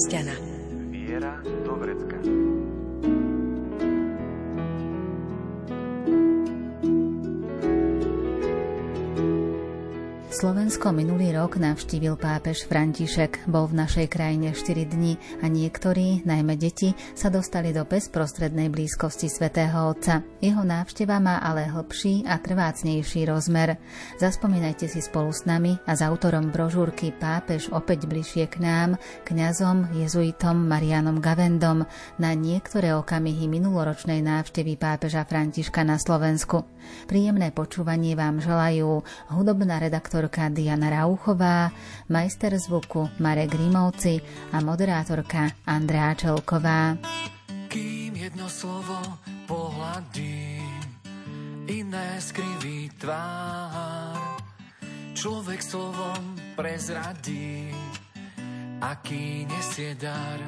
kresťana. Slovensko minulý rok navštívil pápež František. Bol v našej krajine 4 dní a niektorí, najmä deti, sa dostali do bezprostrednej blízkosti svätého Otca. Jeho návšteva má ale hlbší a trvácnejší rozmer. Zaspomínajte si spolu s nami a s autorom brožúrky Pápež opäť bližšie k nám, kňazom, jezuitom Marianom Gavendom na niektoré okamihy minuloročnej návštevy pápeža Františka na Slovensku. Príjemné počúvanie vám želajú hudobná redaktorka redaktorka Diana Rauchová, majster zvuku Marek Grimovci a moderátorka Andrea Čelková. Kým jedno slovo pohľadí, iné skriví tvár, človek slovom prezradí, aký nesie dar.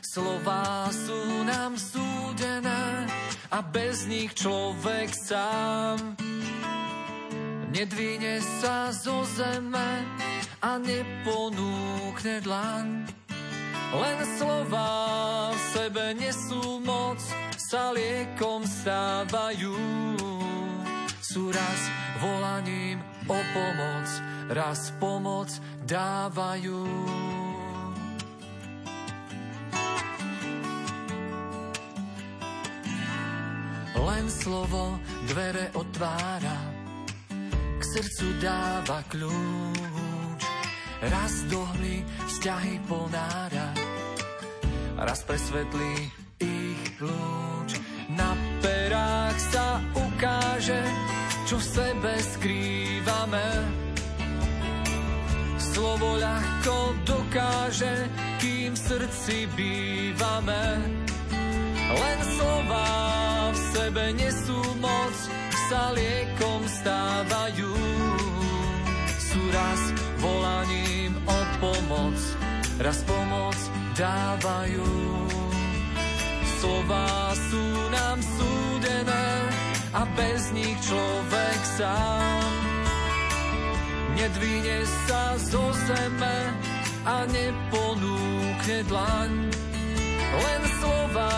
Slová sú nám súdené a bez nich človek sám Nedvíne sa zo zeme a neponúkne dlaň. Len slova v sebe nesú moc, sa liekom stávajú. Sú raz volaním o pomoc, raz pomoc dávajú. Len slovo dvere otvára, srdcu dáva kľúč. Raz dohli vzťahy ponára, raz presvetlí ich lúč. Na perách sa ukáže, čo v sebe skrývame. Slovo ľahko dokáže, kým v srdci bývame. Len slova v sebe nesú moc, sa liekom stávajú. Sú raz volaním o pomoc, raz pomoc dávajú. Slova sú nám súdené a bez nich človek sám nedvíne sa zo zeme a neponúkne dlaň. Len slova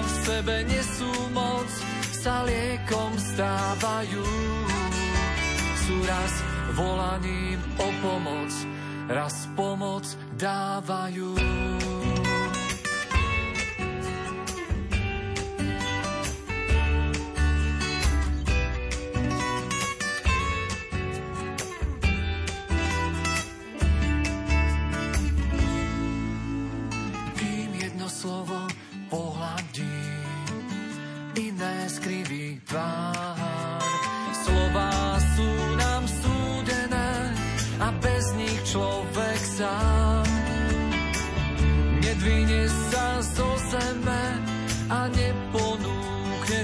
v sebe nesú moc, sa liekom stávajú. Sú raz volaním o pomoc, raz pomoc dávajú.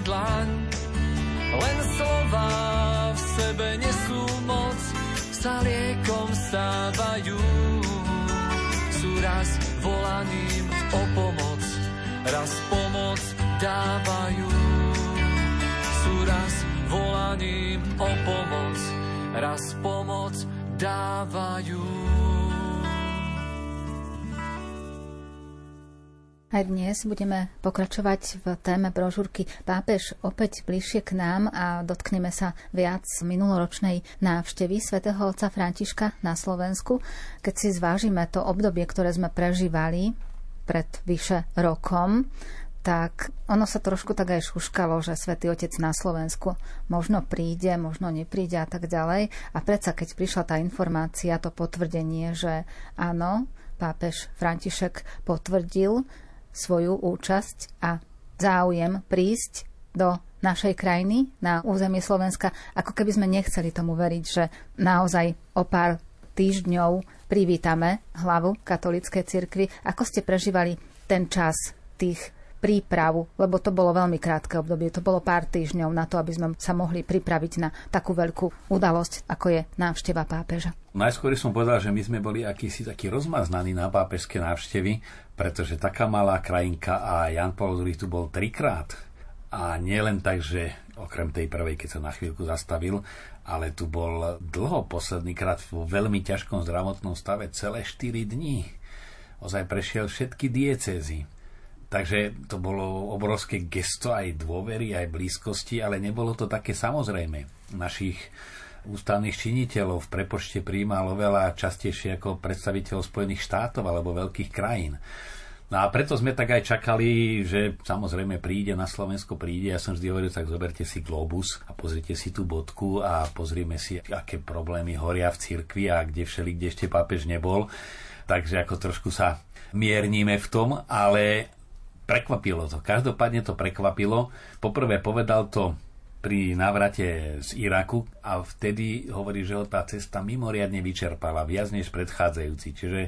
Dlaň. Len slova v sebe nesú moc, sa liekom stávajú. Sú raz volaním o pomoc, raz pomoc dávajú. Sú raz volaním o pomoc, raz pomoc dávajú. Aj dnes budeme pokračovať v téme brožúrky Pápež opäť bližšie k nám a dotkneme sa viac minuloročnej návštevy svätého otca Františka na Slovensku. Keď si zvážime to obdobie, ktoré sme prežívali pred vyše rokom, tak ono sa trošku tak aj šuškalo, že svätý Otec na Slovensku možno príde, možno nepríde a tak ďalej. A predsa, keď prišla tá informácia, to potvrdenie, že áno, pápež František potvrdil, svoju účasť a záujem prísť do našej krajiny, na územie Slovenska, ako keby sme nechceli tomu veriť, že naozaj o pár týždňov privítame hlavu katolíckej cirkvi. Ako ste prežívali ten čas tých prípravu, lebo to bolo veľmi krátke obdobie, to bolo pár týždňov na to, aby sme sa mohli pripraviť na takú veľkú udalosť, ako je návšteva pápeža. Najskôr som povedal, že my sme boli akýsi takí rozmaznaní na pápežské návštevy, pretože taká malá krajinka a Jan Paul II tu bol trikrát. A nie len tak, že okrem tej prvej, keď sa na chvíľku zastavil, ale tu bol dlho posledný krát vo veľmi ťažkom zdravotnom stave, celé 4 dní. Ozaj prešiel všetky diecézy. Takže to bolo obrovské gesto aj dôvery, aj blízkosti, ale nebolo to také samozrejme. Našich ústavných činiteľov v prepočte príjmal oveľa častejšie ako predstaviteľ Spojených štátov alebo veľkých krajín. No a preto sme tak aj čakali, že samozrejme príde na Slovensko, príde. Ja som vždy hovoril, tak zoberte si globus a pozrite si tú bodku a pozrieme si, aké problémy horia v cirkvi a kde všeli, kde ešte pápež nebol. Takže ako trošku sa mierníme v tom, ale prekvapilo to. Každopádne to prekvapilo. Poprvé povedal to pri návrate z Iraku a vtedy hovorí, že ho tá cesta mimoriadne vyčerpala, viac než predchádzajúci. Čiže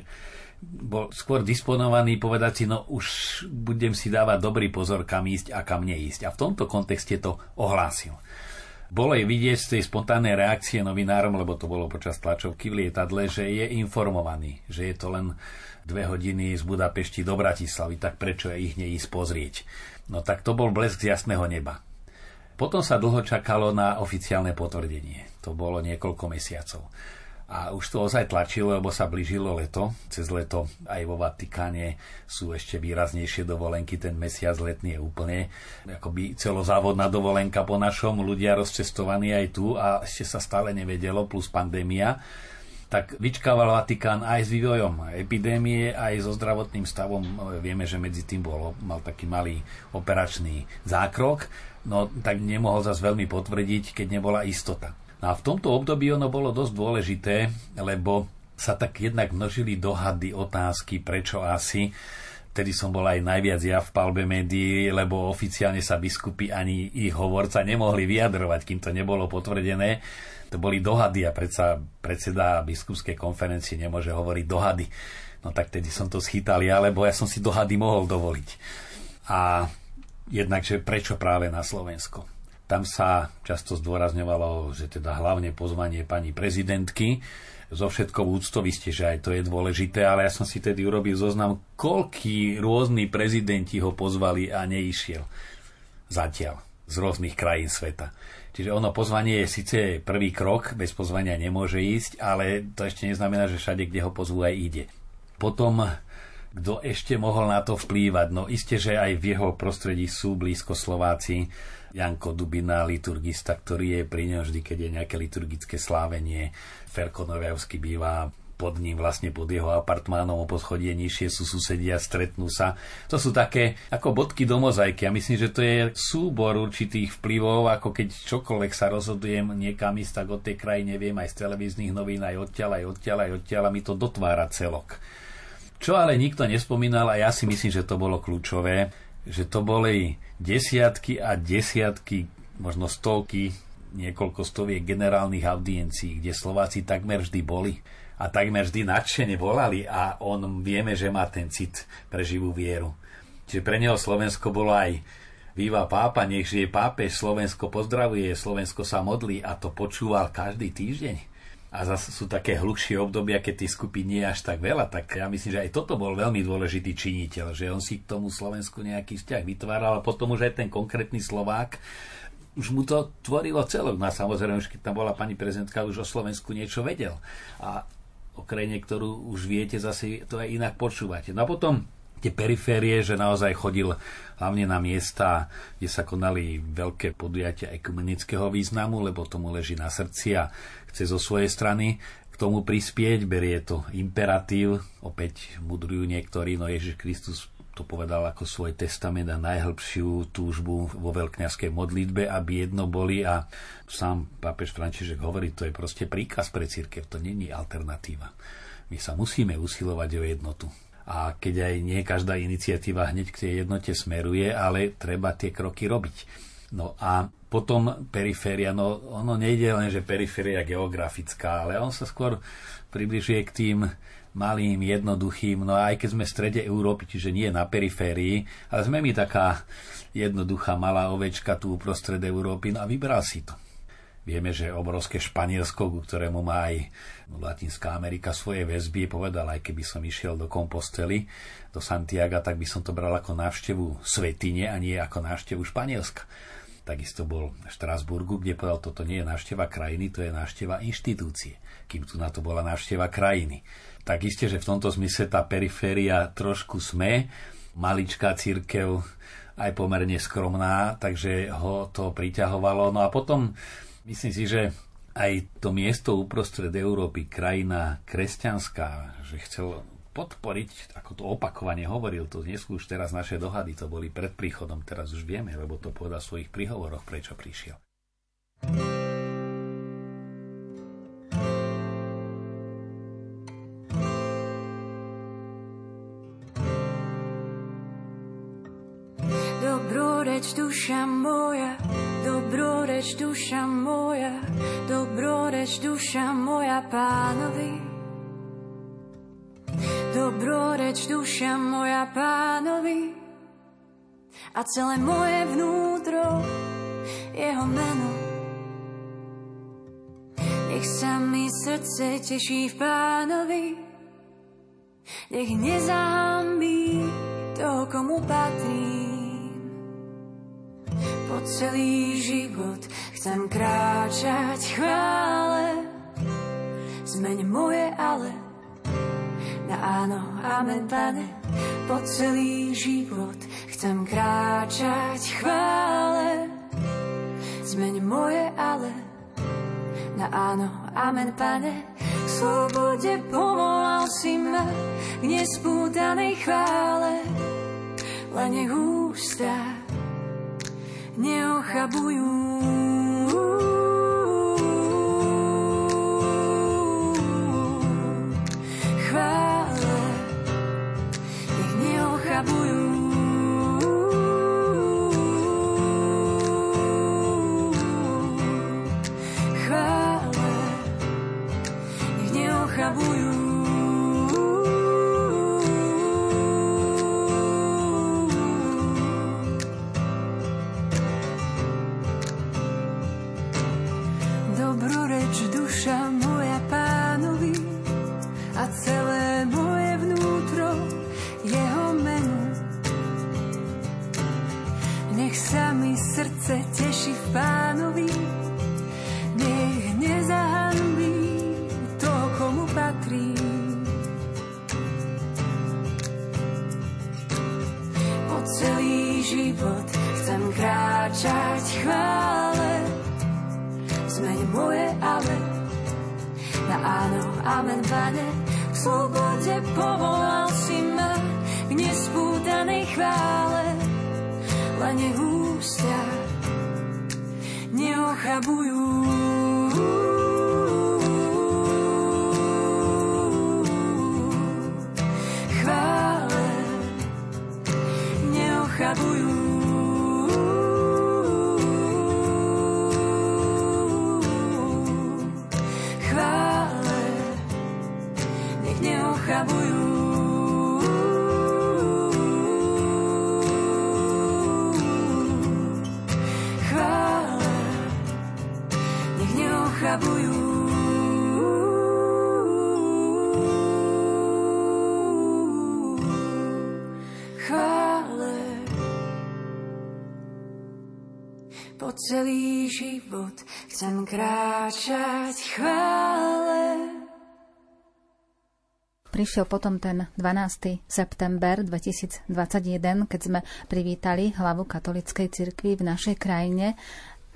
bol skôr disponovaný povedať si, no už budem si dávať dobrý pozor, kam ísť a kam neísť. A v tomto kontexte to ohlásil. Bolo aj vidieť z tej spontánnej reakcie novinárom, lebo to bolo počas tlačovky v lietadle, že je informovaný, že je to len dve hodiny z Budapešti do Bratislavy, tak prečo je ich neísť pozrieť. No tak to bol blesk z jasného neba. Potom sa dlho čakalo na oficiálne potvrdenie. To bolo niekoľko mesiacov. A už to ozaj tlačilo, lebo sa blížilo leto. Cez leto aj vo Vatikáne sú ešte výraznejšie dovolenky. Ten mesiac letný je úplne akoby celozávodná dovolenka po našom. Ľudia rozcestovaní aj tu a ešte sa stále nevedelo, plus pandémia tak vyčkával Vatikán aj s vývojom epidémie, aj so zdravotným stavom. Vieme, že medzi tým bol, mal taký malý operačný zákrok, no tak nemohol zase veľmi potvrdiť, keď nebola istota. No a v tomto období ono bolo dosť dôležité, lebo sa tak jednak množili dohady, otázky, prečo asi. Vtedy som bol aj najviac ja v palbe médií, lebo oficiálne sa biskupy ani ich hovorca nemohli vyjadrovať, kým to nebolo potvrdené. To boli dohady a predsa predseda biskupskej konferencie nemôže hovoriť dohady. No tak tedy som to schytal ja, lebo ja som si dohady mohol dovoliť. A jednakže prečo práve na Slovensko? Tam sa často zdôrazňovalo, že teda hlavne pozvanie pani prezidentky. Zo všetkou úctou ste, že aj to je dôležité, ale ja som si tedy urobil zoznam, koľký rôzni prezidenti ho pozvali a neišiel. Zatiaľ z rôznych krajín sveta. Čiže ono pozvanie je síce prvý krok, bez pozvania nemôže ísť, ale to ešte neznamená, že všade, kde ho pozvú, aj ide. Potom, kto ešte mohol na to vplývať? No isté, že aj v jeho prostredí sú blízko Slováci, Janko Dubina, liturgista, ktorý je pri ňom vždy, keď je nejaké liturgické slávenie. Ferko Noviavsky býva pod ním, vlastne pod jeho apartmánom o poschodie nižšie sú susedia, stretnú sa. To sú také ako bodky do mozaiky. Ja myslím, že to je súbor určitých vplyvov, ako keď čokoľvek sa rozhodujem niekam ísť, tak od tej krajine viem aj z televíznych novín, aj odtiaľ, aj odtiaľ, aj odtiaľ a mi to dotvára celok. Čo ale nikto nespomínal a ja si myslím, že to bolo kľúčové, že to boli desiatky a desiatky, možno stovky, niekoľko stoviek generálnych audiencií, kde Slováci takmer vždy boli a takmer vždy nadšene volali a on vieme, že má ten cit pre živú vieru. Čiže pre neho Slovensko bolo aj Výva pápa, nech žije pápež, Slovensko pozdravuje, Slovensko sa modlí a to počúval každý týždeň a zase sú také hlubšie obdobia, keď tých skupín nie je až tak veľa, tak ja myslím, že aj toto bol veľmi dôležitý činiteľ, že on si k tomu Slovensku nejaký vzťah vytváral a potom už aj ten konkrétny Slovák už mu to tvorilo celok. No a samozrejme, už keď tam bola pani prezidentka, už o Slovensku niečo vedel. A o krajine, ktorú už viete, zase to aj inak počúvate. No a potom tie periférie, že naozaj chodil hlavne na miesta, kde sa konali veľké podujatia ekumenického významu, lebo tomu leží na srdci a chce zo svojej strany k tomu prispieť, berie to imperatív, opäť mudrujú niektorí, no Ježiš Kristus to povedal ako svoj testament a najhlbšiu túžbu vo veľkňaskej modlitbe, aby jedno boli a sám pápež František hovorí, to je proste príkaz pre církev, to není alternatíva. My sa musíme usilovať o jednotu a keď aj nie každá iniciatíva hneď k tej jednote smeruje, ale treba tie kroky robiť. No a potom periféria, no ono nejde len, že periféria geografická, ale on sa skôr približuje k tým malým, jednoduchým, no aj keď sme v strede Európy, čiže nie na periférii, ale sme mi taká jednoduchá malá ovečka tu uprostred Európy, no a vybral si to. Vieme, že obrovské Španielsko, ku ktorému má aj Latinská Amerika svoje väzby, povedal, aj keby som išiel do Kompostely, do Santiaga, tak by som to bral ako návštevu Svetine a nie ako návštevu Španielska. Takisto bol v Štrásburgu, kde povedal, toto nie je návšteva krajiny, to je návšteva inštitúcie, kým tu na to bola návšteva krajiny. Tak isté, že v tomto zmysle tá periféria trošku sme, maličká církev, aj pomerne skromná, takže ho to priťahovalo. No a potom Myslím si, že aj to miesto uprostred Európy, krajina kresťanská, že chcel podporiť, ako to opakovane hovoril, to nie už teraz naše dohady, to boli pred príchodom, teraz už vieme, lebo to povedal v svojich príhovoroch, prečo prišiel. Dobroreč duša moja pánovi. Dobroreč duša moja pánovi a celé moje vnútro jeho meno. Nech sa mi srdce teší v pánovi, nech nezahambí toho, komu patrí po celý život chcem kráčať chvále. Zmeň moje ale na áno, amen, pane. Po celý život chcem kráčať chvále. Zmeň moje ale na áno, amen, pane. K slobode povolal si ma k nespútanej chvále. Len nech ústa neochabujú. Neochabujú. Amen, pane, v slobode povolal si ma k nespútanej chvále, len nech ústia neochabujú. Celý život chcem kráčať chvále. Prišiel potom ten 12. september 2021, keď sme privítali hlavu katolickej cirkvi v našej krajine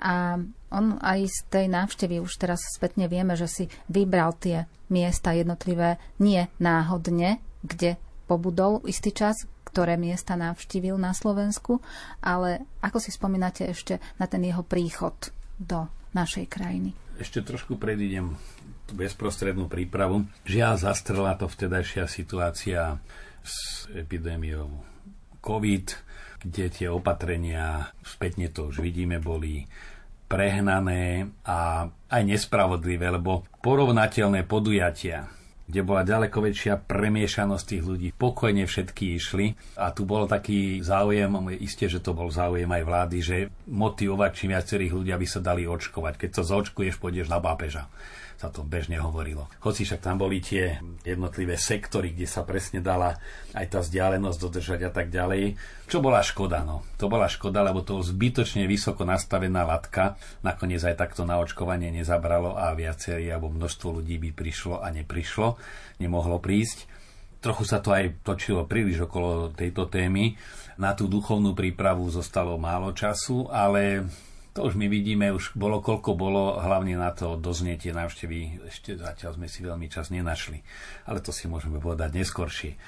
a on aj z tej návštevy už teraz spätne vieme, že si vybral tie miesta jednotlivé nie náhodne, kde pobudol istý čas, ktoré miesta navštívil na Slovensku, ale ako si spomínate ešte na ten jeho príchod do našej krajiny? Ešte trošku predídem bezprostrednú prípravu. Žiaľ, zastrela to vtedajšia situácia s epidémiou COVID, kde tie opatrenia, spätne to už vidíme, boli prehnané a aj nespravodlivé, lebo porovnateľné podujatia, kde bola ďaleko väčšia premiešanosť tých ľudí. Pokojne všetky išli a tu bol taký záujem, isté, že to bol záujem aj vlády, že motivovať čím viacerých ľudí, aby sa dali očkovať. Keď to zaočkuješ, pôjdeš na pápeža sa to bežne hovorilo. Hoci však tam boli tie jednotlivé sektory, kde sa presne dala aj tá vzdialenosť dodržať a tak ďalej. Čo bola škoda? No? To bola škoda, lebo to zbytočne vysoko nastavená latka nakoniec aj takto na očkovanie nezabralo a viacerí alebo množstvo ľudí by prišlo a neprišlo, nemohlo prísť. Trochu sa to aj točilo príliš okolo tejto témy. Na tú duchovnú prípravu zostalo málo času, ale to už my vidíme, už bolo koľko bolo, hlavne na to doznietie návštevy, ešte zatiaľ sme si veľmi čas nenašli. Ale to si môžeme povedať neskoršie.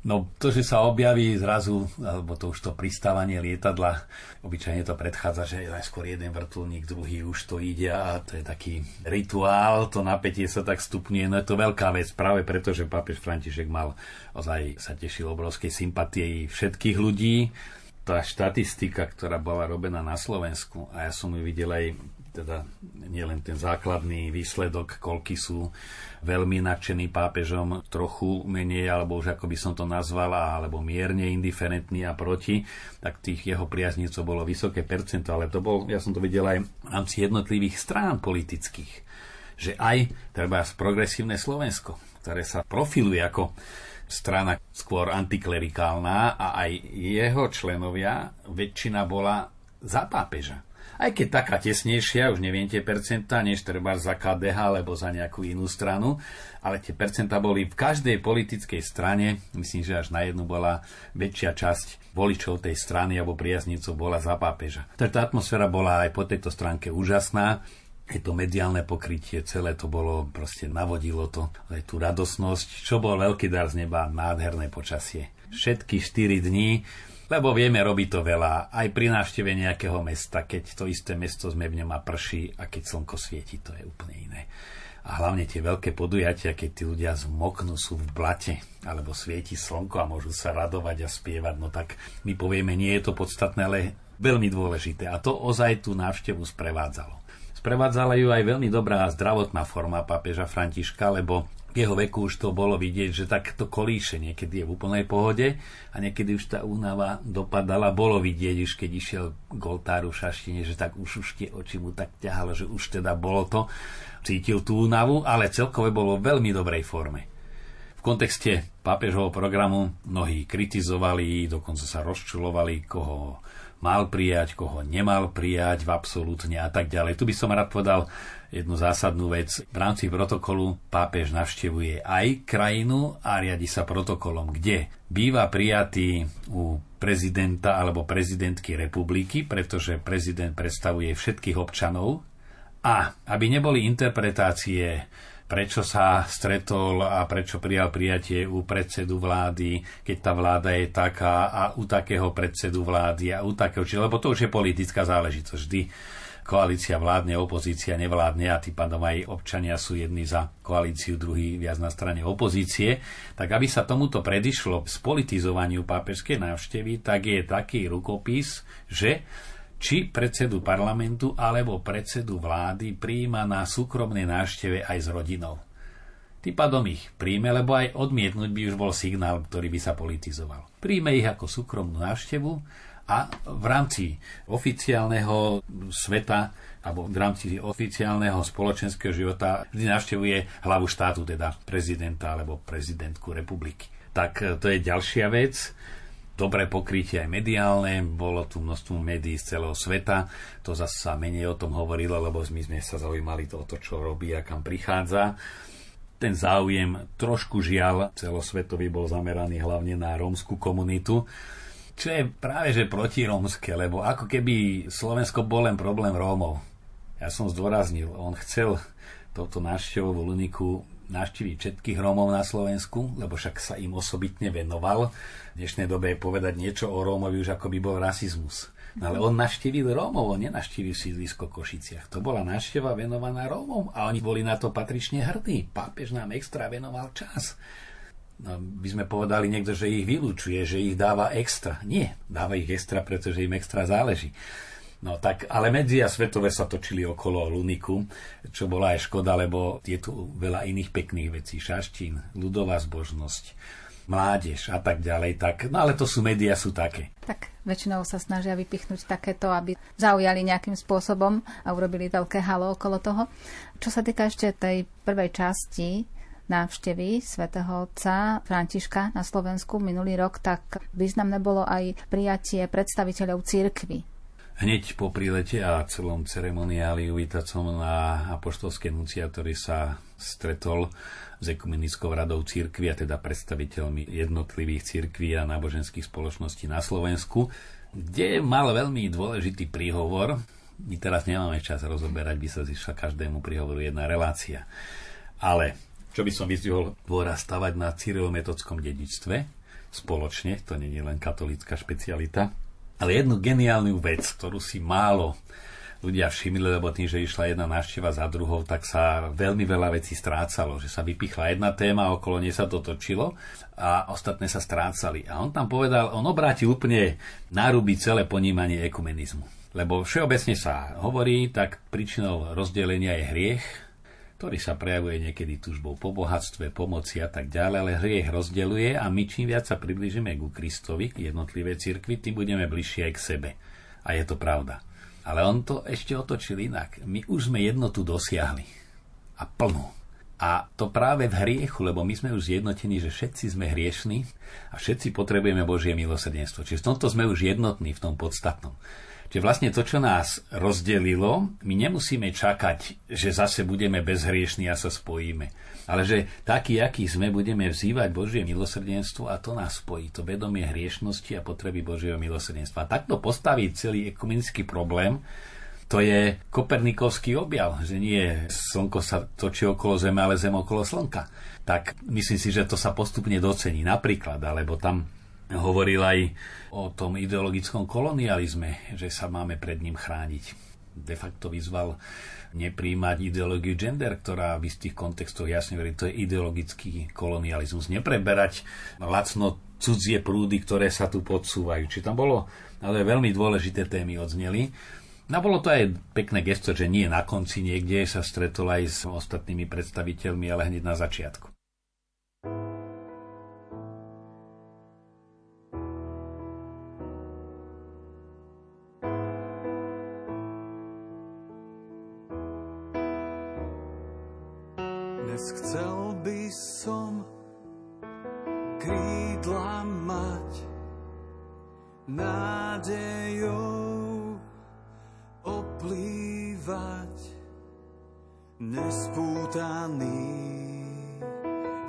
No to, že sa objaví zrazu, alebo to už to pristávanie lietadla, obyčajne to predchádza, že najskôr jeden vrtulník, druhý už to ide a to je taký rituál, to napätie sa tak stupňuje, no je to veľká vec, práve preto, že pápež František mal, ozaj sa tešil obrovskej sympatie všetkých ľudí, tá štatistika, ktorá bola robená na Slovensku, a ja som ju videl aj teda nielen ten základný výsledok, koľky sú veľmi nadšení pápežom, trochu menej, alebo už ako by som to nazval, alebo mierne indiferentní a proti, tak tých jeho priaznicov bolo vysoké percento, ale to bol, ja som to videl aj v rámci jednotlivých strán politických, že aj treba progresívne Slovensko, ktoré sa profiluje ako strana skôr antiklerikálna a aj jeho členovia, väčšina bola za pápeža. Aj keď taká tesnejšia, už neviem tie percentá, než treba za KDH alebo za nejakú inú stranu, ale tie percentá boli v každej politickej strane, myslím, že až na jednu bola väčšia časť voličov tej strany alebo priaznicov bola za pápeža. Takže tá atmosféra bola aj po tejto stránke úžasná aj to mediálne pokrytie, celé to bolo, proste navodilo to aj tú radosnosť, čo bol veľký dar z neba, nádherné počasie. Všetky 4 dní, lebo vieme, robí to veľa, aj pri návšteve nejakého mesta, keď to isté mesto sme v ňom a prší a keď slnko svieti, to je úplne iné. A hlavne tie veľké podujatia, keď tí ľudia zmoknú, sú v blate, alebo svieti slnko a môžu sa radovať a spievať, no tak my povieme, nie je to podstatné, ale veľmi dôležité. A to ozaj tú návštevu sprevádzalo. Sprevádzala ju aj veľmi dobrá zdravotná forma pápeža Františka, lebo v jeho veku už to bolo vidieť, že takto kolíše niekedy je v úplnej pohode a niekedy už tá únava dopadala. Bolo vidieť už, keď išiel k oltáru v šaštine, že tak už, už tie oči mu tak ťahalo, že už teda bolo to. Cítil tú únavu, ale celkové bolo v veľmi dobrej forme. V kontexte pápežovho programu mnohí kritizovali, dokonca sa rozčulovali, koho mal prijať, koho nemal prijať v absolútne a tak ďalej. Tu by som rád povedal jednu zásadnú vec. V rámci protokolu pápež navštevuje aj krajinu a riadi sa protokolom, kde býva prijatý u prezidenta alebo prezidentky republiky, pretože prezident predstavuje všetkých občanov a aby neboli interpretácie prečo sa stretol a prečo prijal prijatie u predsedu vlády, keď tá vláda je taká a u takého predsedu vlády a u takého, či, lebo to už je politická záležitosť. Vždy koalícia vládne, opozícia nevládne a tým pádom aj občania sú jedni za koalíciu, druhý viac na strane opozície. Tak aby sa tomuto predišlo spolitizovaniu pápežskej návštevy, tak je taký rukopis, že či predsedu parlamentu alebo predsedu vlády príjma na súkromnej návšteve aj s rodinou. Tým pádom ich príjme, lebo aj odmietnúť by už bol signál, ktorý by sa politizoval. Príjme ich ako súkromnú návštevu a v rámci oficiálneho sveta alebo v rámci oficiálneho spoločenského života vždy navštevuje hlavu štátu, teda prezidenta alebo prezidentku republiky. Tak to je ďalšia vec dobré pokrytie aj mediálne, bolo tu množstvo médií z celého sveta, to zase sa menej o tom hovorilo, lebo my sme sa zaujímali to, to čo robí a kam prichádza. Ten záujem trošku žiaľ celosvetový bol zameraný hlavne na rómskú komunitu, čo je práve že protirómske, lebo ako keby Slovensko bol len problém Rómov. Ja som zdôraznil, on chcel touto návštevou Luniku navštíviť všetkých Rómov na Slovensku, lebo však sa im osobitne venoval. V dnešnej dobe je povedať niečo o Rómovi už ako by bol rasizmus. No ale on navštívil Rómov, on nenavštívil sídlisko Košiciach. To bola návšteva venovaná Rómom a oni boli na to patrične hrdí. Pápež nám extra venoval čas. No, by sme povedali niekto, že ich vylúčuje, že ich dáva extra. Nie, dáva ich extra, pretože im extra záleží. No tak, ale medzi a svetové sa točili okolo Luniku, čo bola aj škoda, lebo je tu veľa iných pekných vecí. Šaštín, ľudová zbožnosť, mládež a tak ďalej. Tak, no ale to sú médiá, sú také. Tak väčšinou sa snažia vypichnúť takéto, aby zaujali nejakým spôsobom a urobili veľké halo okolo toho. Čo sa týka ešte tej prvej časti, návštevy svätého Otca Františka na Slovensku minulý rok, tak významné bolo aj prijatie predstaviteľov církvy Hneď po prílete a celom ceremoniáli uvítať som na apoštolské nunciatóri sa stretol s ekumenickou radou církvy a teda predstaviteľmi jednotlivých církví a náboženských spoločností na Slovensku, kde mal veľmi dôležitý príhovor. My teraz nemáme čas rozoberať, by sa zišla každému príhovoru jedna relácia. Ale čo by som vyzdvihol, dôraz stavať na cyrilometodskom dedičstve spoločne, to nie je len katolická špecialita, ale jednu geniálnu vec, ktorú si málo ľudia všimli, lebo tým, že išla jedna návšteva za druhou, tak sa veľmi veľa vecí strácalo, že sa vypichla jedna téma, okolo nej sa to točilo a ostatné sa strácali. A on tam povedal, on obrátil úplne náruby celé ponímanie ekumenizmu. Lebo všeobecne sa hovorí, tak príčinou rozdelenia je hriech, ktorý sa prejavuje niekedy tužbou po bohatstve, pomoci a tak ďalej, ale hriech rozdeluje a my čím viac sa približíme ku Kristovi, k jednotlivé cirkvi, tým budeme bližšie aj k sebe. A je to pravda. Ale on to ešte otočil inak. My už sme jednotu dosiahli. A plnú. A to práve v hriechu, lebo my sme už zjednotení, že všetci sme hriešni a všetci potrebujeme Božie milosrdenstvo. Čiže v tomto sme už jednotní, v tom podstatnom. Čiže vlastne to, čo nás rozdelilo, my nemusíme čakať, že zase budeme bezhriešní a sa spojíme. Ale že taký, aký sme, budeme vzývať Božie milosrdenstvo a to nás spojí. To vedomie hriešnosti a potreby Božieho milosrdenstva. A takto postaviť celý ekumenický problém, to je kopernikovský objav, že nie slnko sa točí okolo Zeme, ale Zem okolo slnka. Tak myslím si, že to sa postupne docení. Napríklad, alebo tam hovoril aj o tom ideologickom kolonializme, že sa máme pred ním chrániť. De facto vyzval nepríjmať ideológiu gender, ktorá v istých kontextoch jasne verí, to je ideologický kolonializmus. Nepreberať lacno cudzie prúdy, ktoré sa tu podsúvajú. Či tam bolo, ale veľmi dôležité témy odzneli. No bolo to aj pekné gesto, že nie na konci niekde sa stretol aj s ostatnými predstaviteľmi, ale hneď na začiatku. Dnes chcel by som krídla mať nádejou oplývať nespútaný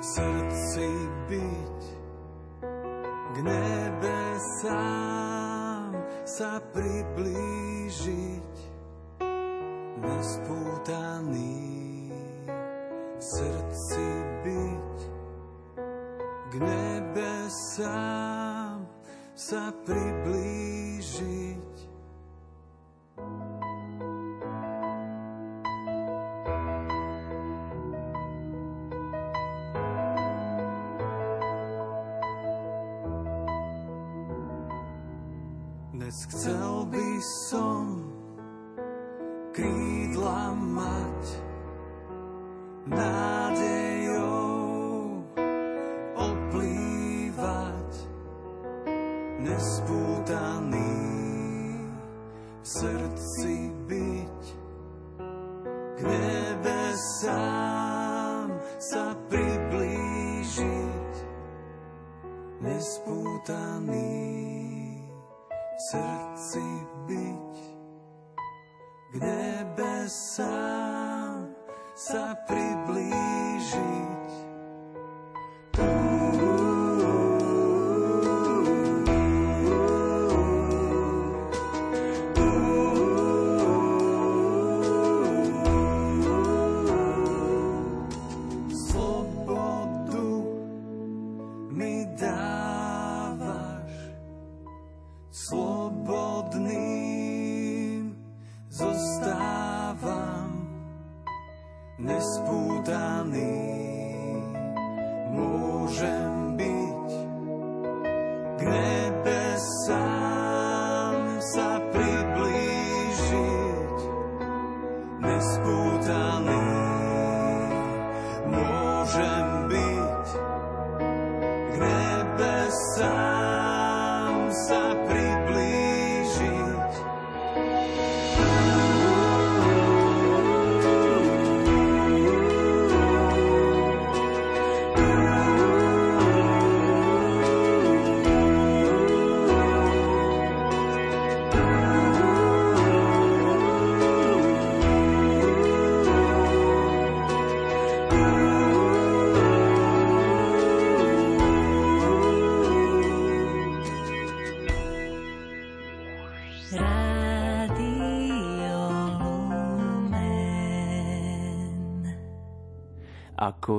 v srdci byť k nebesám sa priblížiť nespútaný nebesám sa priblížiť.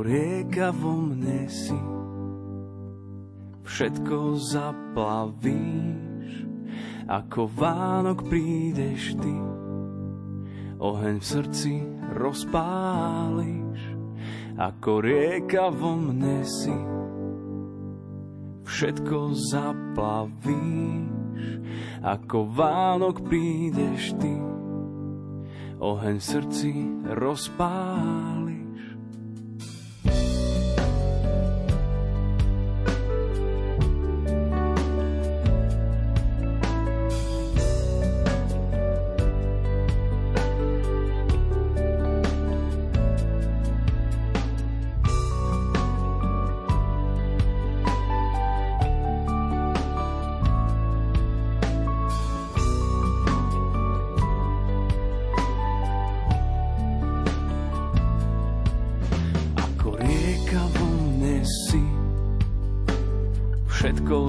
Ako rieka vo mne si. Všetko zaplavíš, ako Vánok prídeš ty. Oheň v srdci rozpáliš, ako rieka vo mne si. Všetko zaplavíš, ako Vánok prídeš ty. Oheň v srdci rozpáliš,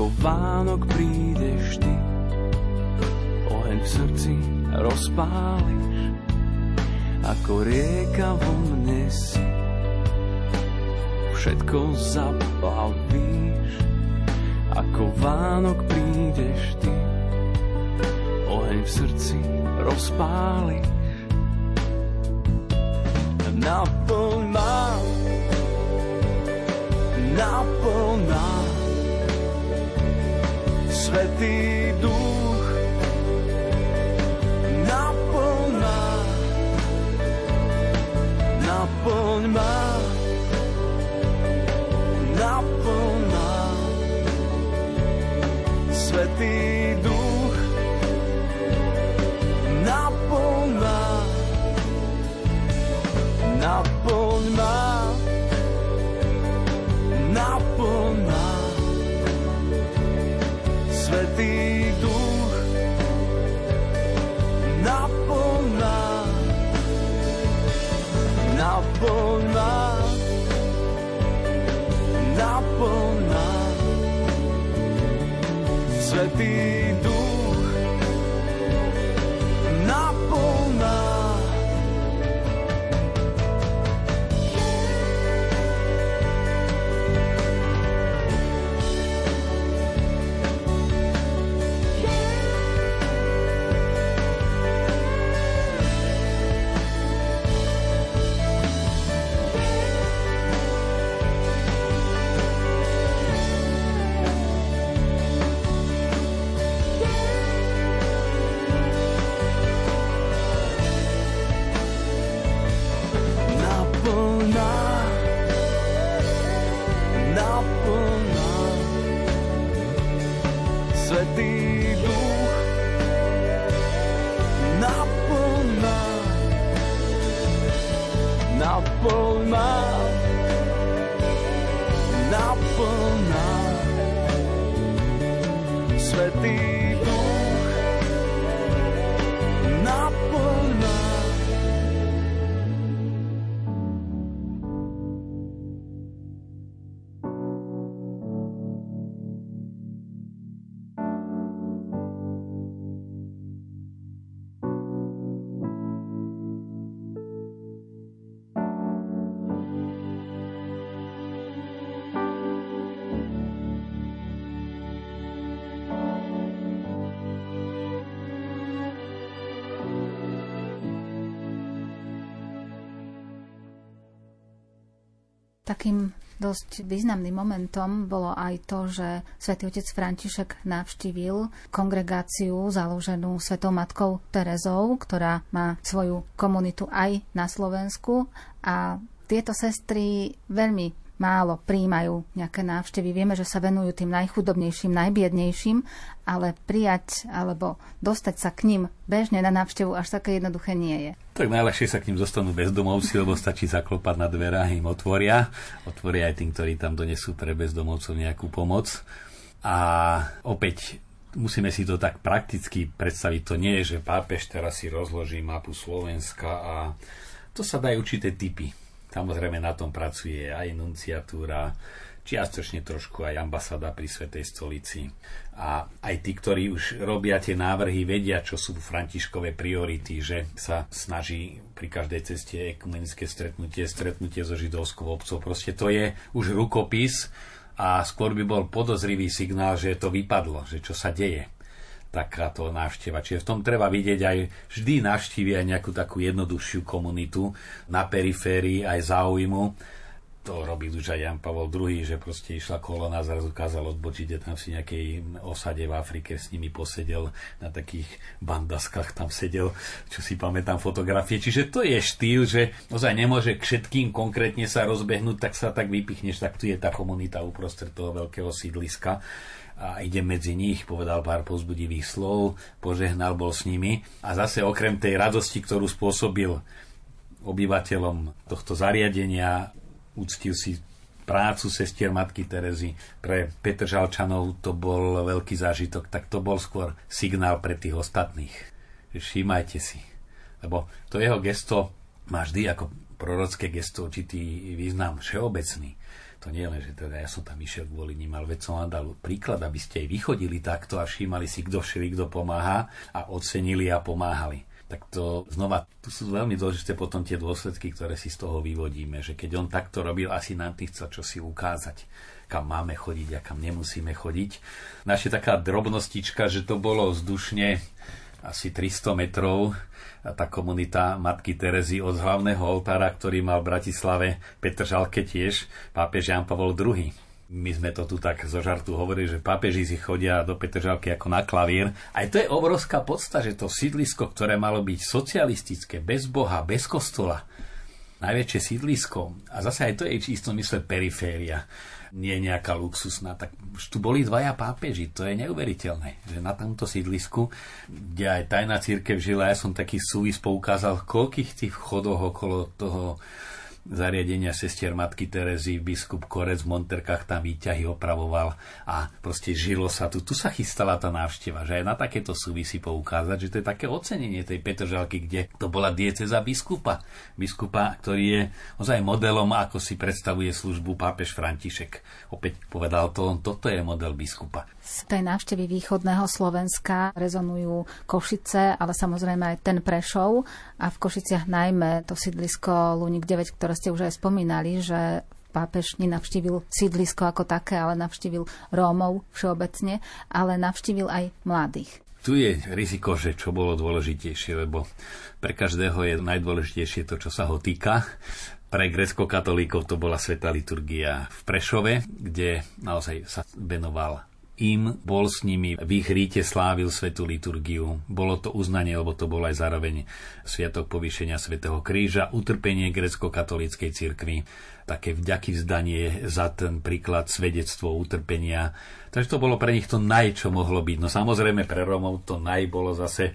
Ako Vánok prídeš ty, oheň v srdci rozpáliš. Ako rieka vo mne si, všetko zaplavíš, ako Vánok prídeš ty, oheň v srdci rozpáliš. Naplň ma, naplň ma, Svetý Duch, naplň ma, naplň ma, naplná. Svetý duch naplň ma. Svetý Takým dosť významným momentom bolo aj to, že svätý otec František navštívil kongregáciu založenú svetou matkou Terezou, ktorá má svoju komunitu aj na Slovensku. A tieto sestry veľmi málo príjmajú nejaké návštevy. Vieme, že sa venujú tým najchudobnejším, najbiednejším, ale prijať alebo dostať sa k ním bežne na návštevu až také jednoduché nie je. Tak najľahšie sa k ním zostanú bezdomovci, lebo stačí zaklopať na dvere a im otvoria. Otvoria aj tým, ktorí tam donesú pre bezdomovcov nejakú pomoc. A opäť musíme si to tak prakticky predstaviť. To nie je, že pápež teraz si rozloží mapu Slovenska a to sa dajú určité typy Samozrejme na tom pracuje aj nunciatúra, čiastočne trošku aj ambasáda pri Svetej stolici. A aj tí, ktorí už robia tie návrhy, vedia, čo sú františkové priority, že sa snaží pri každej ceste ekumenické stretnutie, stretnutie so židovskou obcov. Proste to je už rukopis a skôr by bol podozrivý signál, že to vypadlo, že čo sa deje takáto návšteva. Čiže v tom treba vidieť aj vždy navštívi aj nejakú takú jednoduchšiu komunitu na periférii aj záujmu. To robil už aj Jan Pavel II, že proste išla kolona, zrazu kázal odbočiť, tam si nejakej osade v Afrike s nimi posedel, na takých bandaskách tam sedel, čo si pamätám fotografie. Čiže to je štýl, že ozaj nemôže k všetkým konkrétne sa rozbehnúť, tak sa tak vypichneš, tak tu je tá komunita uprostred toho veľkého sídliska a ide medzi nich, povedal pár pozbudivých slov, požehnal bol s nimi a zase okrem tej radosti, ktorú spôsobil obyvateľom tohto zariadenia, uctil si prácu sestier matky Terezy. Pre Petržalčanov to bol veľký zážitok, tak to bol skôr signál pre tých ostatných. Všímajte si. Lebo to jeho gesto má vždy ako prorocké gesto určitý význam všeobecný to nie len, že teda ja som tam išiel kvôli ním, ale veď som vám dal príklad, aby ste aj vychodili takto a všímali si, kto všeli, kto pomáha a ocenili a pomáhali. Tak to znova, tu sú veľmi dôležité potom tie dôsledky, ktoré si z toho vyvodíme, že keď on takto robil, asi nám tým chcel čo si ukázať kam máme chodiť a kam nemusíme chodiť. Naša taká drobnostička, že to bolo vzdušne asi 300 metrov tá komunita Matky Terezy od hlavného oltára, ktorý mal v Bratislave Petr Žalke tiež, pápež Jan Pavol II. My sme to tu tak zo žartu hovorili, že pápeži si chodia do Petržalky ako na klavír. Aj to je obrovská podsta, že to sídlisko, ktoré malo byť socialistické, bez Boha, bez kostola, najväčšie sídlisko, a zase aj to je v istom mysle periféria, nie nejaká luxusná, tak už tu boli dvaja pápeži, to je neuveriteľné, že na tomto sídlisku, kde aj tajná církev žila, ja som taký súvis poukázal, koľkých tých vchodov okolo toho zariadenia sestier matky Terezy, biskup Korec v Monterkách tam výťahy opravoval a proste žilo sa tu. Tu sa chystala tá návšteva, že aj na takéto súvisí poukázať, že to je také ocenenie tej Petržalky, kde to bola dieceza biskupa. Biskupa, ktorý je ozaj modelom, ako si predstavuje službu pápež František. Opäť povedal to, toto je model biskupa. Z tej návštevy východného Slovenska rezonujú Košice, ale samozrejme aj ten Prešov a v Košiciach najmä to sídlisko Lunik 9, ktoré ste už aj spomínali, že pápež nenavštívil sídlisko ako také, ale navštívil Rómov všeobecne, ale navštívil aj mladých. Tu je riziko, že čo bolo dôležitejšie, lebo pre každého je najdôležitejšie to, čo sa ho týka. Pre grecko-katolíkov to bola sveta liturgia v Prešove, kde naozaj sa venoval im, bol s nimi, v ich ríte slávil svetú liturgiu. Bolo to uznanie, lebo to bol aj zároveň sviatok povýšenia svätého kríža, utrpenie grecko-katolíckej cirkvi, také vďaky vzdanie za ten príklad svedectvo utrpenia. Takže to bolo pre nich to naj, čo mohlo byť. No samozrejme pre Romov to naj bolo zase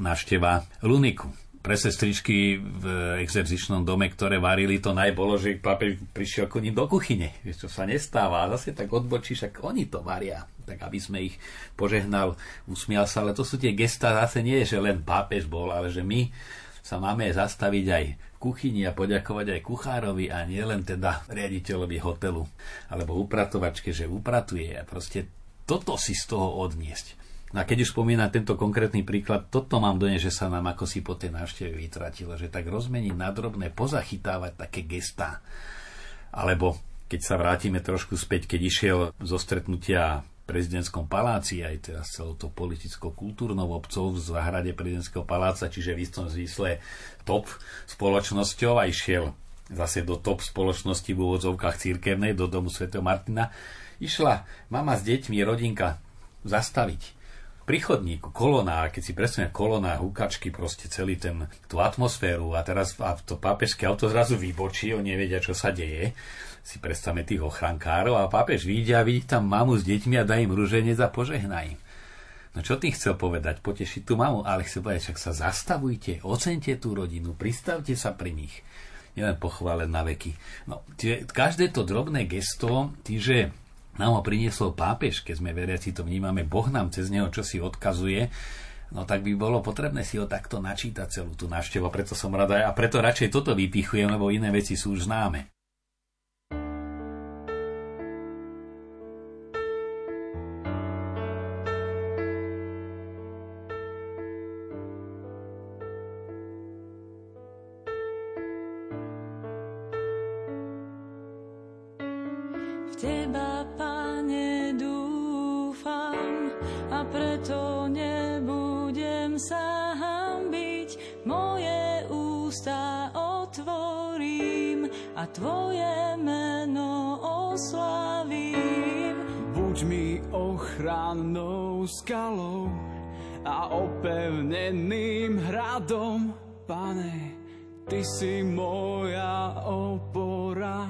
návšteva Luniku pre sestričky v exerzičnom dome, ktoré varili, to najbolo, že pápež prišiel k ním do kuchyne, čo sa nestáva. A zase tak odbočíš, ak oni to varia, tak aby sme ich požehnal, usmial sa. Ale to sú tie gesta, zase nie, že len pápež bol, ale že my sa máme zastaviť aj v kuchyni a poďakovať aj kuchárovi a nie len teda riaditeľovi hotelu alebo upratovačke, že upratuje a proste toto si z toho odniesť. No a keď už spomínam tento konkrétny príklad, toto mám doje, že sa nám ako si po tej návšteve vytratilo, že tak rozmeniť na drobné, pozachytávať také gestá. Alebo keď sa vrátime trošku späť, keď išiel zo stretnutia prezidentskom paláci, aj teraz celou to politicko-kultúrnou obcov v záhrade prezidentského paláca, čiže v istom zmysle top spoločnosťou a išiel zase do top spoločnosti v úvodzovkách církevnej, do domu svätého Martina, išla mama s deťmi, rodinka zastaviť pri chodníku, kolona, keď si presne kolona, hukačky, proste celý ten, tú atmosféru a teraz a to pápežské auto zrazu vybočí, oni nevedia, čo sa deje. Si predstavme tých ochrankárov a pápež vidí a vidí tam mamu s deťmi a dá im ruženec a požehná im. No čo tým chcel povedať? Potešiť tú mamu, ale chcel povedať, však sa zastavujte, ocente tú rodinu, pristavte sa pri nich. Nielen pochválen na veky. No, tie, každé to drobné gesto, tí, že nám ho priniesol pápež, keď sme veriaci to vnímame, Boh nám cez neho čo si odkazuje, no tak by bolo potrebné si ho takto načítať celú tú návštevu. Preto som rada a preto radšej toto vypichujem, lebo iné veci sú už známe. Ochrannou skalou a opevneným hradom, Pane, Ty si moja opora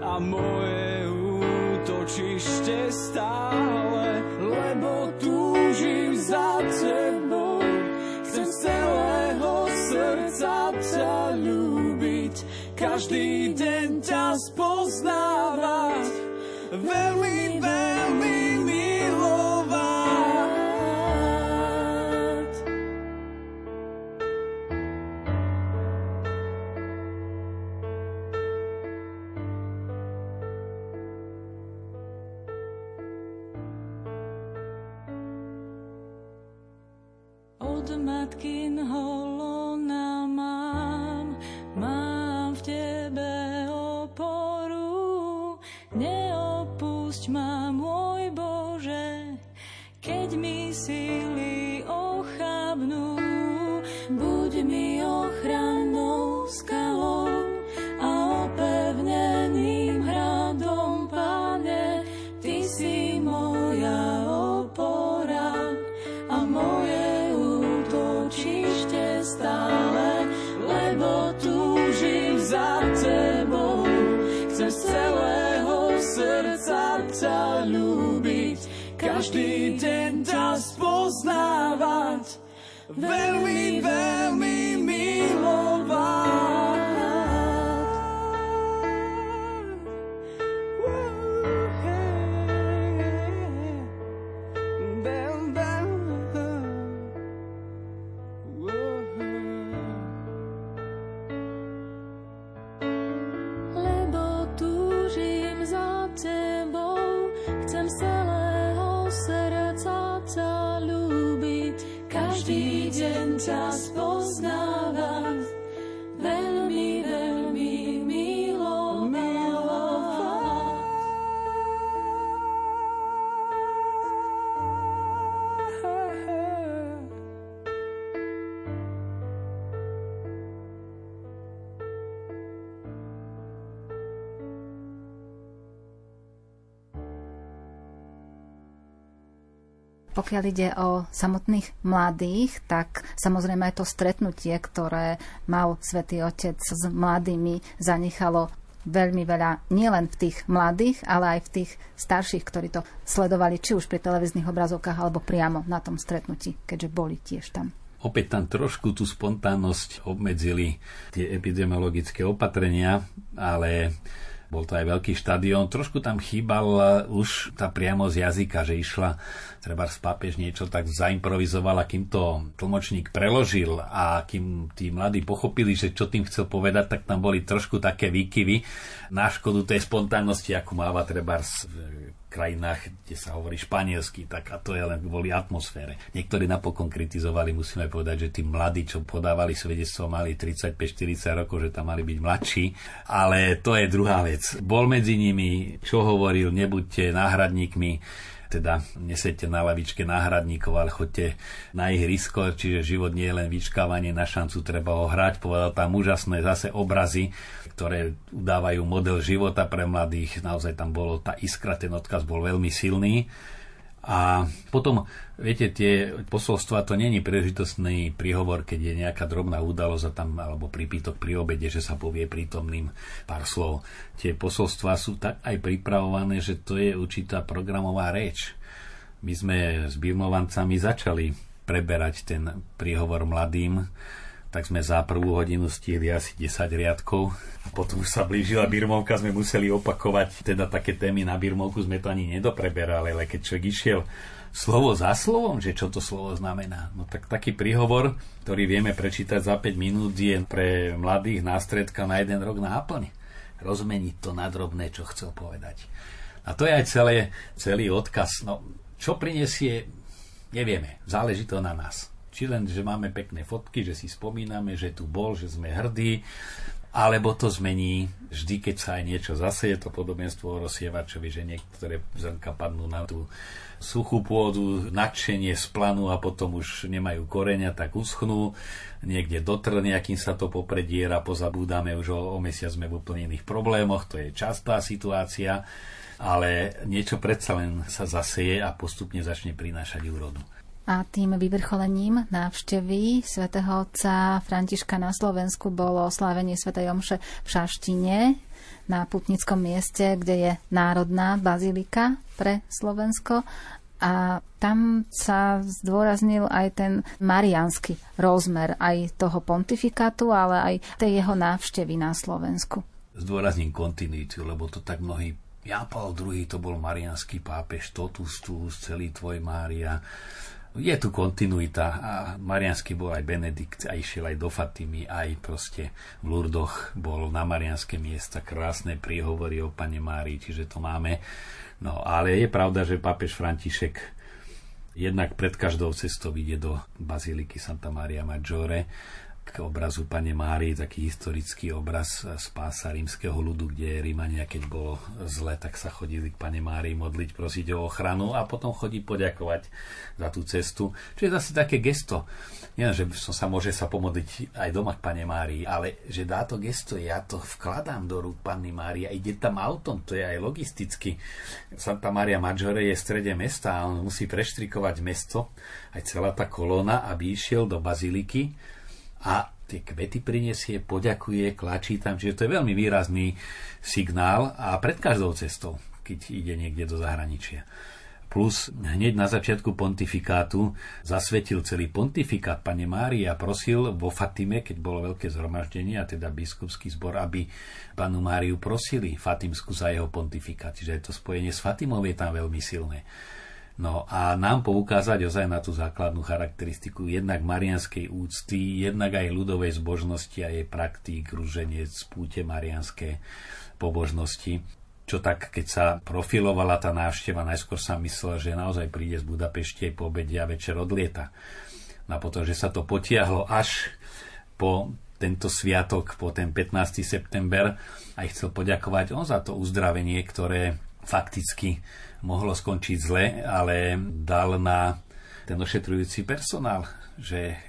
a moje útočište stále, lebo túžim za Tebou, chcem z celého srdca ťa ľúbiť každý deň ťa spoznávať, veľmi, veľmi Pokiaľ ide o samotných mladých, tak samozrejme aj to stretnutie, ktoré mal svätý Otec s mladými, zanechalo veľmi veľa nielen v tých mladých, ale aj v tých starších, ktorí to sledovali či už pri televíznych obrazovkách alebo priamo na tom stretnutí, keďže boli tiež tam. opäť tam trošku tú spontánnosť obmedzili tie epidemiologické opatrenia, ale bol to aj veľký štadión. Trošku tam chýbal už tá priamo z jazyka, že išla treba z pápež niečo tak zaimprovizovala, kým to tlmočník preložil a kým tí mladí pochopili, že čo tým chcel povedať, tak tam boli trošku také výkyvy na škodu tej spontánnosti, ako máva treba v krajinách, kde sa hovorí španielsky, tak a to je len kvôli atmosfére. Niektorí napokon kritizovali, musíme povedať, že tí mladí, čo podávali svedectvo, mali 35-40 rokov, že tam mali byť mladší, ale to je druhá vec. Bol medzi nimi, čo hovoril, nebuďte náhradníkmi teda nesete na lavičke náhradníkov, ale chodte na ihrisko, čiže život nie je len vyčkávanie na šancu, treba ho hrať. Povedal tam úžasné zase obrazy, ktoré udávajú model života pre mladých. Naozaj tam bolo tá iskra, ten odkaz bol veľmi silný. A potom, viete, tie posolstva, to není príležitostný príhovor, keď je nejaká drobná udalosť a tam, alebo pripítok pri obede, že sa povie prítomným pár slov. Tie posolstva sú tak aj pripravované, že to je určitá programová reč. My sme s birmovancami začali preberať ten príhovor mladým, tak sme za prvú hodinu stihli asi 10 riadkov. A potom už sa blížila Birmovka, sme museli opakovať, teda také témy na Birmovku sme to ani nedopreberali, ale keď človek išiel slovo za slovom, že čo to slovo znamená. No tak taký príhovor, ktorý vieme prečítať za 5 minút, je pre mladých nástredka na jeden rok náplň. Rozmeniť to na drobné, čo chcel povedať. A to je aj celé, celý odkaz. No, čo prinesie, nevieme. Záleží to na nás. Či len, že máme pekné fotky, že si spomíname, že tu bol, že sme hrdí, alebo to zmení vždy, keď sa aj niečo zaseje, to podobenstvo o rozsievačovi, že niektoré zrnka padnú na tú suchú pôdu, nadšenie splanú a potom už nemajú koreňa, tak uschnú, niekde dotrh nejakým sa to poprediera, pozabúdame už o, o mesiac sme v úplne iných problémoch, to je častá situácia, ale niečo predsa len sa zaseje a postupne začne prinášať úrodu. A tým vyvrcholením návštevy svätého otca Františka na Slovensku bolo oslávenie svätej Omše v Šaštine na putnickom mieste, kde je Národná bazilika pre Slovensko a tam sa zdôraznil aj ten mariánsky rozmer aj toho pontifikátu, ale aj tej jeho návštevy na Slovensku. Zdôrazním kontinuitu, lebo to tak mnohí Jan Paul II to bol mariánsky pápež, totus tu, celý tvoj Mária je tu kontinuita a Mariansky bol aj Benedikt a išiel aj do Fatimy, aj proste v Lurdoch bol na Marianské miesta krásne príhovory o Pane Márii, čiže to máme. No ale je pravda, že pápež František jednak pred každou cestou ide do Baziliky Santa Maria Maggiore k obrazu Pane Márii, taký historický obraz spása rímskeho ľudu, kde Rímania, keď bolo zle, tak sa chodili k Pane Márii modliť, prosiť o ochranu a potom chodí poďakovať za tú cestu. Čo je zase také gesto. Nie, že som sa môže sa pomodliť aj doma k Pane Márii, ale že dá to gesto, ja to vkladám do rúk Panny Mária, ide tam autom, to je aj logisticky. Santa Maria Maggiore je v strede mesta a on musí preštrikovať mesto, aj celá tá kolóna, aby išiel do baziliky a tie kvety prinesie, poďakuje, klačí tam, čiže to je veľmi výrazný signál a pred každou cestou, keď ide niekde do zahraničia. Plus hneď na začiatku pontifikátu zasvetil celý pontifikát Pane Mária prosil vo Fatime, keď bolo veľké zhromaždenie, a teda biskupský zbor, aby panu Máriu prosili Fatimsku za jeho pontifikát. Čiže to spojenie s Fatimou je tam veľmi silné. No a nám poukázať ozaj na tú základnú charakteristiku jednak marianskej úcty, jednak aj ľudovej zbožnosti a jej praktík, rúženec, púte marianské pobožnosti. Čo tak, keď sa profilovala tá návšteva, najskôr sa myslela, že naozaj príde z Budapešte po obede a večer odlieta. No a potom, že sa to potiahlo až po tento sviatok, po ten 15. september, aj chcel poďakovať on za to uzdravenie, ktoré fakticky mohlo skončiť zle, ale dal na ten ošetrujúci personál, že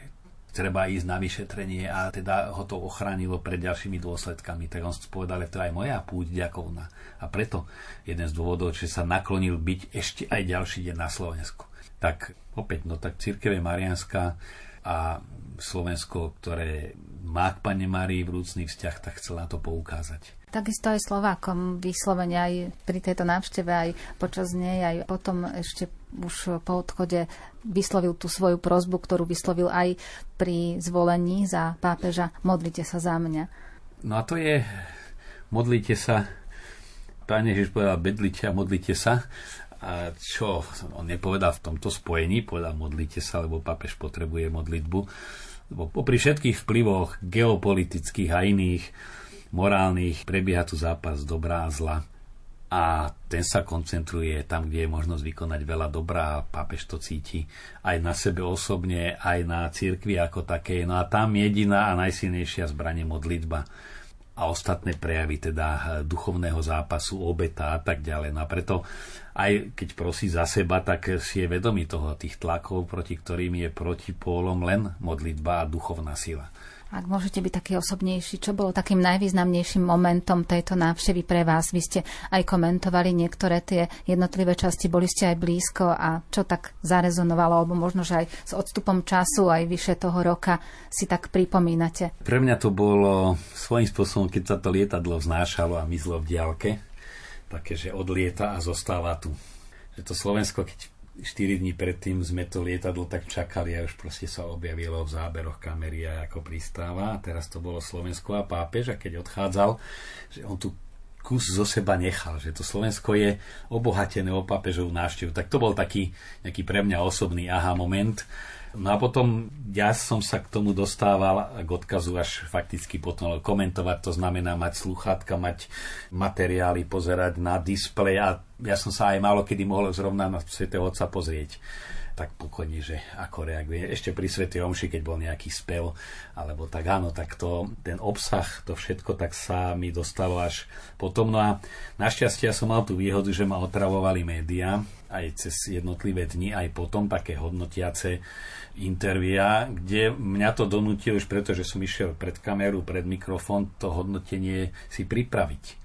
treba ísť na vyšetrenie a teda ho to ochránilo pred ďalšími dôsledkami. Tak on povedal, že to je aj moja púť ďakovná. A preto jeden z dôvodov, že sa naklonil byť ešte aj ďalší deň na Slovensku. Tak opäť, no tak církev je Marianská a Slovensko, ktoré má k Pane Márii vrúcný vzťah, tak chcel na to poukázať. Takisto aj Slovákom vyslovene aj pri tejto návšteve, aj počas nej, aj potom ešte už po odchode vyslovil tú svoju prozbu, ktorú vyslovil aj pri zvolení za pápeža. Modlite sa za mňa. No a to je, modlite sa, Pane Ježiš povedal, bedlite a modlite sa. A čo on nepovedal v tomto spojení, povedal modlite sa, lebo pápež potrebuje modlitbu. Lebo popri všetkých vplyvoch geopolitických a iných, morálnych, prebieha tu zápas dobrá a zla a ten sa koncentruje tam, kde je možnosť vykonať veľa dobrá a pápež to cíti aj na sebe osobne, aj na cirkvi ako také. No a tam jediná a najsilnejšia zbranie modlitba a ostatné prejavy teda duchovného zápasu, obeta a tak ďalej. No a preto aj keď prosí za seba, tak si je vedomý toho, tých tlakov, proti ktorým je proti pólom len modlitba a duchovná sila. Ak môžete byť taký osobnejší, čo bolo takým najvýznamnejším momentom tejto návštevy pre vás? Vy ste aj komentovali niektoré tie jednotlivé časti, boli ste aj blízko a čo tak zarezonovalo, alebo možno, že aj s odstupom času, aj vyše toho roka si tak pripomínate? Pre mňa to bolo svojím spôsobom, keď sa to lietadlo vznášalo a mizlo v diálke, také, že odlieta a zostáva tu. Že to Slovensko, keď 4 dní predtým sme to lietadlo tak čakali a už proste sa objavilo v záberoch kamery a ako pristáva. A teraz to bolo Slovensko a pápež a keď odchádzal, že on tu kus zo seba nechal, že to Slovensko je obohatené o pápežovú návštevu. Tak to bol taký nejaký pre mňa osobný aha moment No a potom ja som sa k tomu dostával k odkazu až fakticky potom komentovať, to znamená mať sluchátka, mať materiály, pozerať na displej a ja som sa aj málo kedy mohol zrovna na svätého Otca pozrieť tak pokojne, že ako reaguje. Ešte pri Svetej Omši, keď bol nejaký spev, alebo tak áno, tak to, ten obsah, to všetko, tak sa mi dostalo až potom. No a našťastie som mal tú výhodu, že ma otravovali médiá, aj cez jednotlivé dni, aj potom také hodnotiace intervia, kde mňa to donútilo už preto, že som išiel pred kameru, pred mikrofón, to hodnotenie si pripraviť.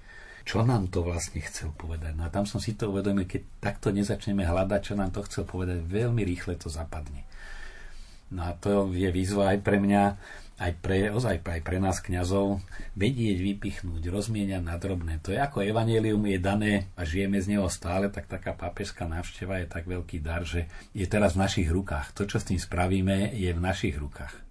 Čo nám to vlastne chcel povedať? No a tam som si to uvedomil, keď takto nezačneme hľadať, čo nám to chcel povedať, veľmi rýchle to zapadne. No a to je výzva aj pre mňa, aj pre, ozaj aj pre nás kňazov, vedieť, vypichnúť, rozmieniať na drobné. To je ako evanelium je dané a žijeme z neho stále, tak taká pápežská návšteva je tak veľký dar, že je teraz v našich rukách. To, čo s tým spravíme, je v našich rukách.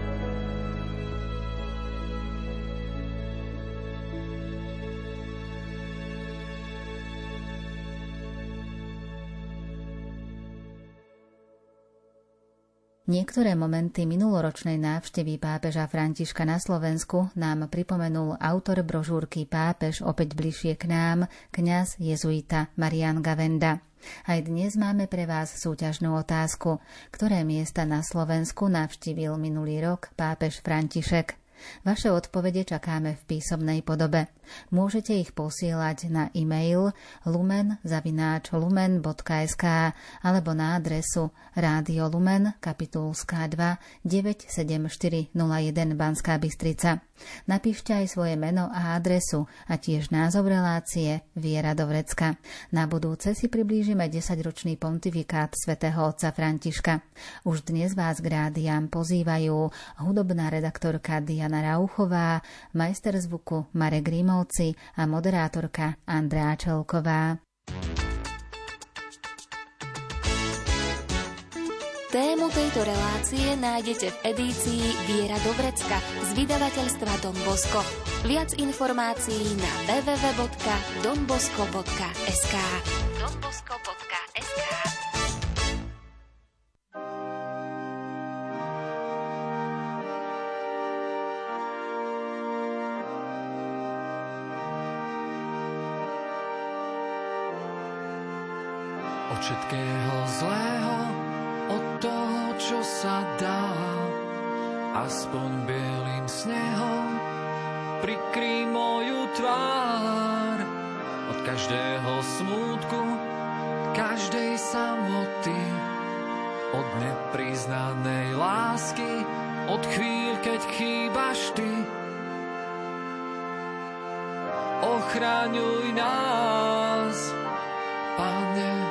Niektoré momenty minuloročnej návštevy pápeža Františka na Slovensku nám pripomenul autor brožúrky Pápež opäť bližšie k nám, kňaz jezuita Marian Gavenda. Aj dnes máme pre vás súťažnú otázku, ktoré miesta na Slovensku navštívil minulý rok pápež František. Vaše odpovede čakáme v písomnej podobe. Môžete ich posielať na e-mail lumen.lumen.sk alebo na adresu Rádio Lumen, kapitulská 2 97401 Banská Bystrica. Napíšte aj svoje meno a adresu a tiež názov relácie Viera do Vrecka. Na budúce si priblížime 10-ročný pontifikát svätého otca Františka. Už dnes vás k rádiám pozývajú hudobná redaktorka Diana Rauchová, majster zvuku Marek Rímovci a moderátorka Andrea Čelková. Tému tejto relácie nájdete v edícii Viera do Vrecka z vydavateľstva Don Bosco. Viac informácií na www.donbosco.sk donbosco.sk všetkého zlého od toho, čo sa dá. Aspoň bielým snehom prikrý moju tvár. Od každého smútku, každej samoty, od nepriznanej lásky, od chvíľ, keď chýbaš ty. Ochraňuj nás, Pane,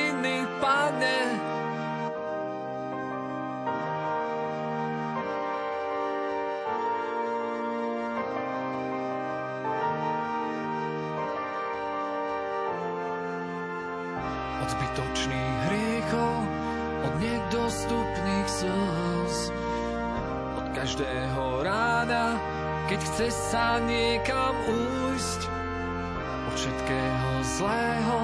chce sa niekam újsť, od všetkého zlého,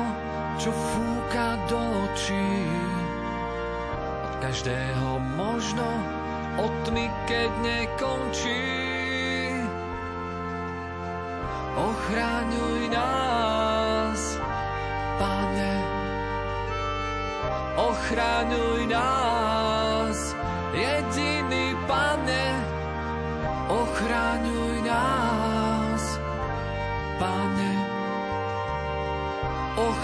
čo fúka do očí. Od každého možno, od tmy, keď nekončí. Ochráňuj nás, Pane, ochraňuj nás,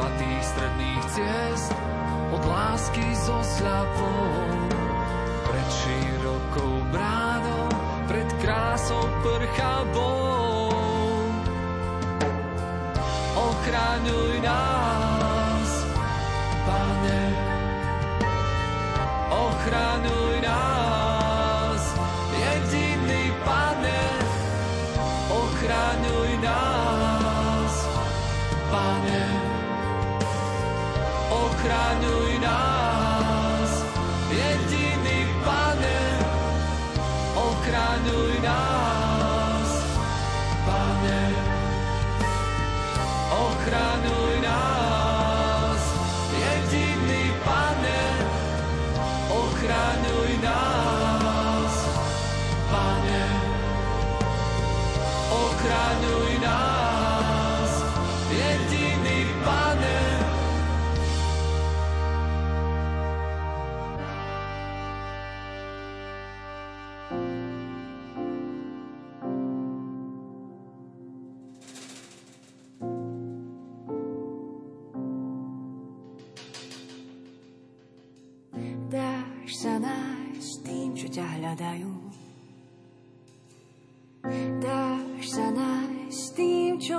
zlatých stredných ciest, od lásky so sľapou, pred širokou bránou, pred krásou prchavou. Ochraňuj nás, Ochraňuj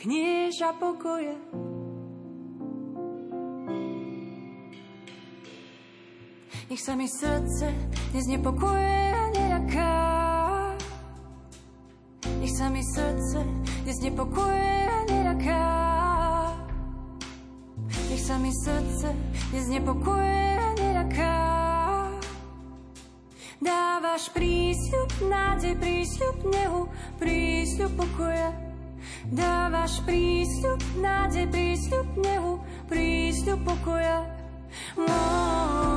knieža pokoje. Nech sa mi srdce dnes nepokuje a neľaká. Nech sa mi srdce dnes nepokuje a neľaká. Nech sa mi srdce dnes nepokuje a neľaká. Dávaš prísľub, nádej, prísľub nehu, prísľub pokoja. Dávaš prísľub, nádej, prísľub nehu, prísľub pokoja. Dáš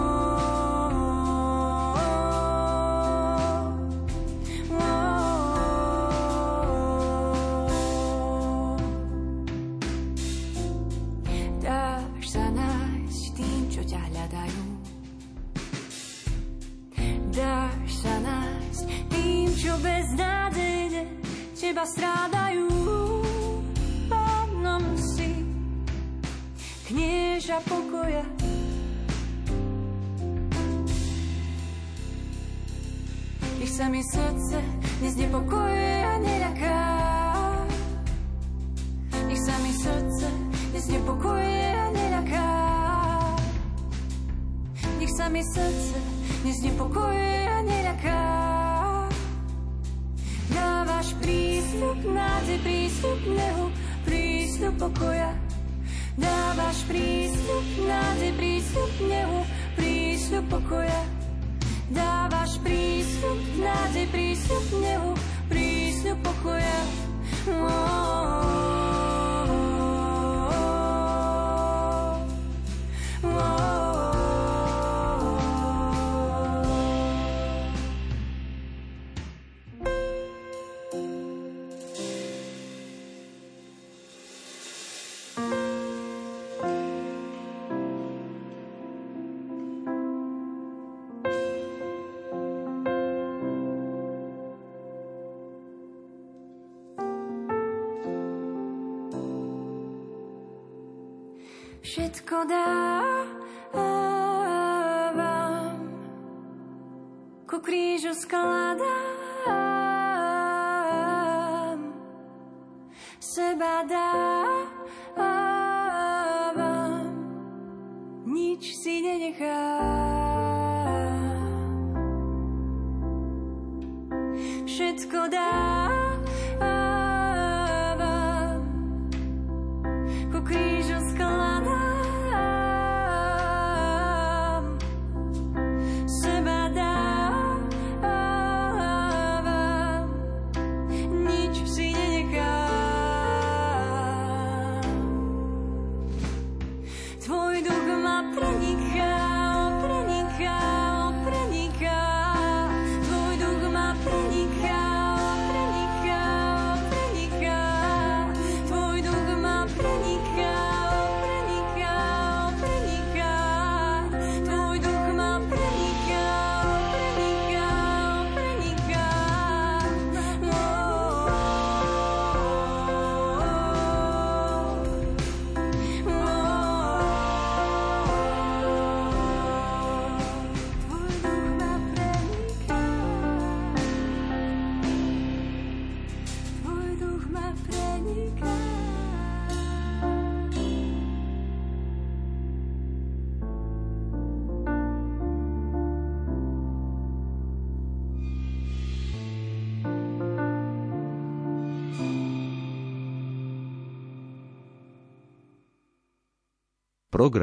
mi srdce dnes nepokojuje a neľaká. Nech sa mi srdce dnes nepokojuje a neľaká. Nech sa mi srdce dnes nepokojuje a neľaká. Dávaš prísľub, nádej, prísľub nehu, prísľub pokoja. Dávaš prísľub, nádej, prísľub nehu, prísľub pokoja. Dávaš prísľub, nádej, prísľub nehu, prísľub pokoja. Všetko dávam, ku krížu skladám, seba dávam, nič si nenechám. Všetko dávam, программ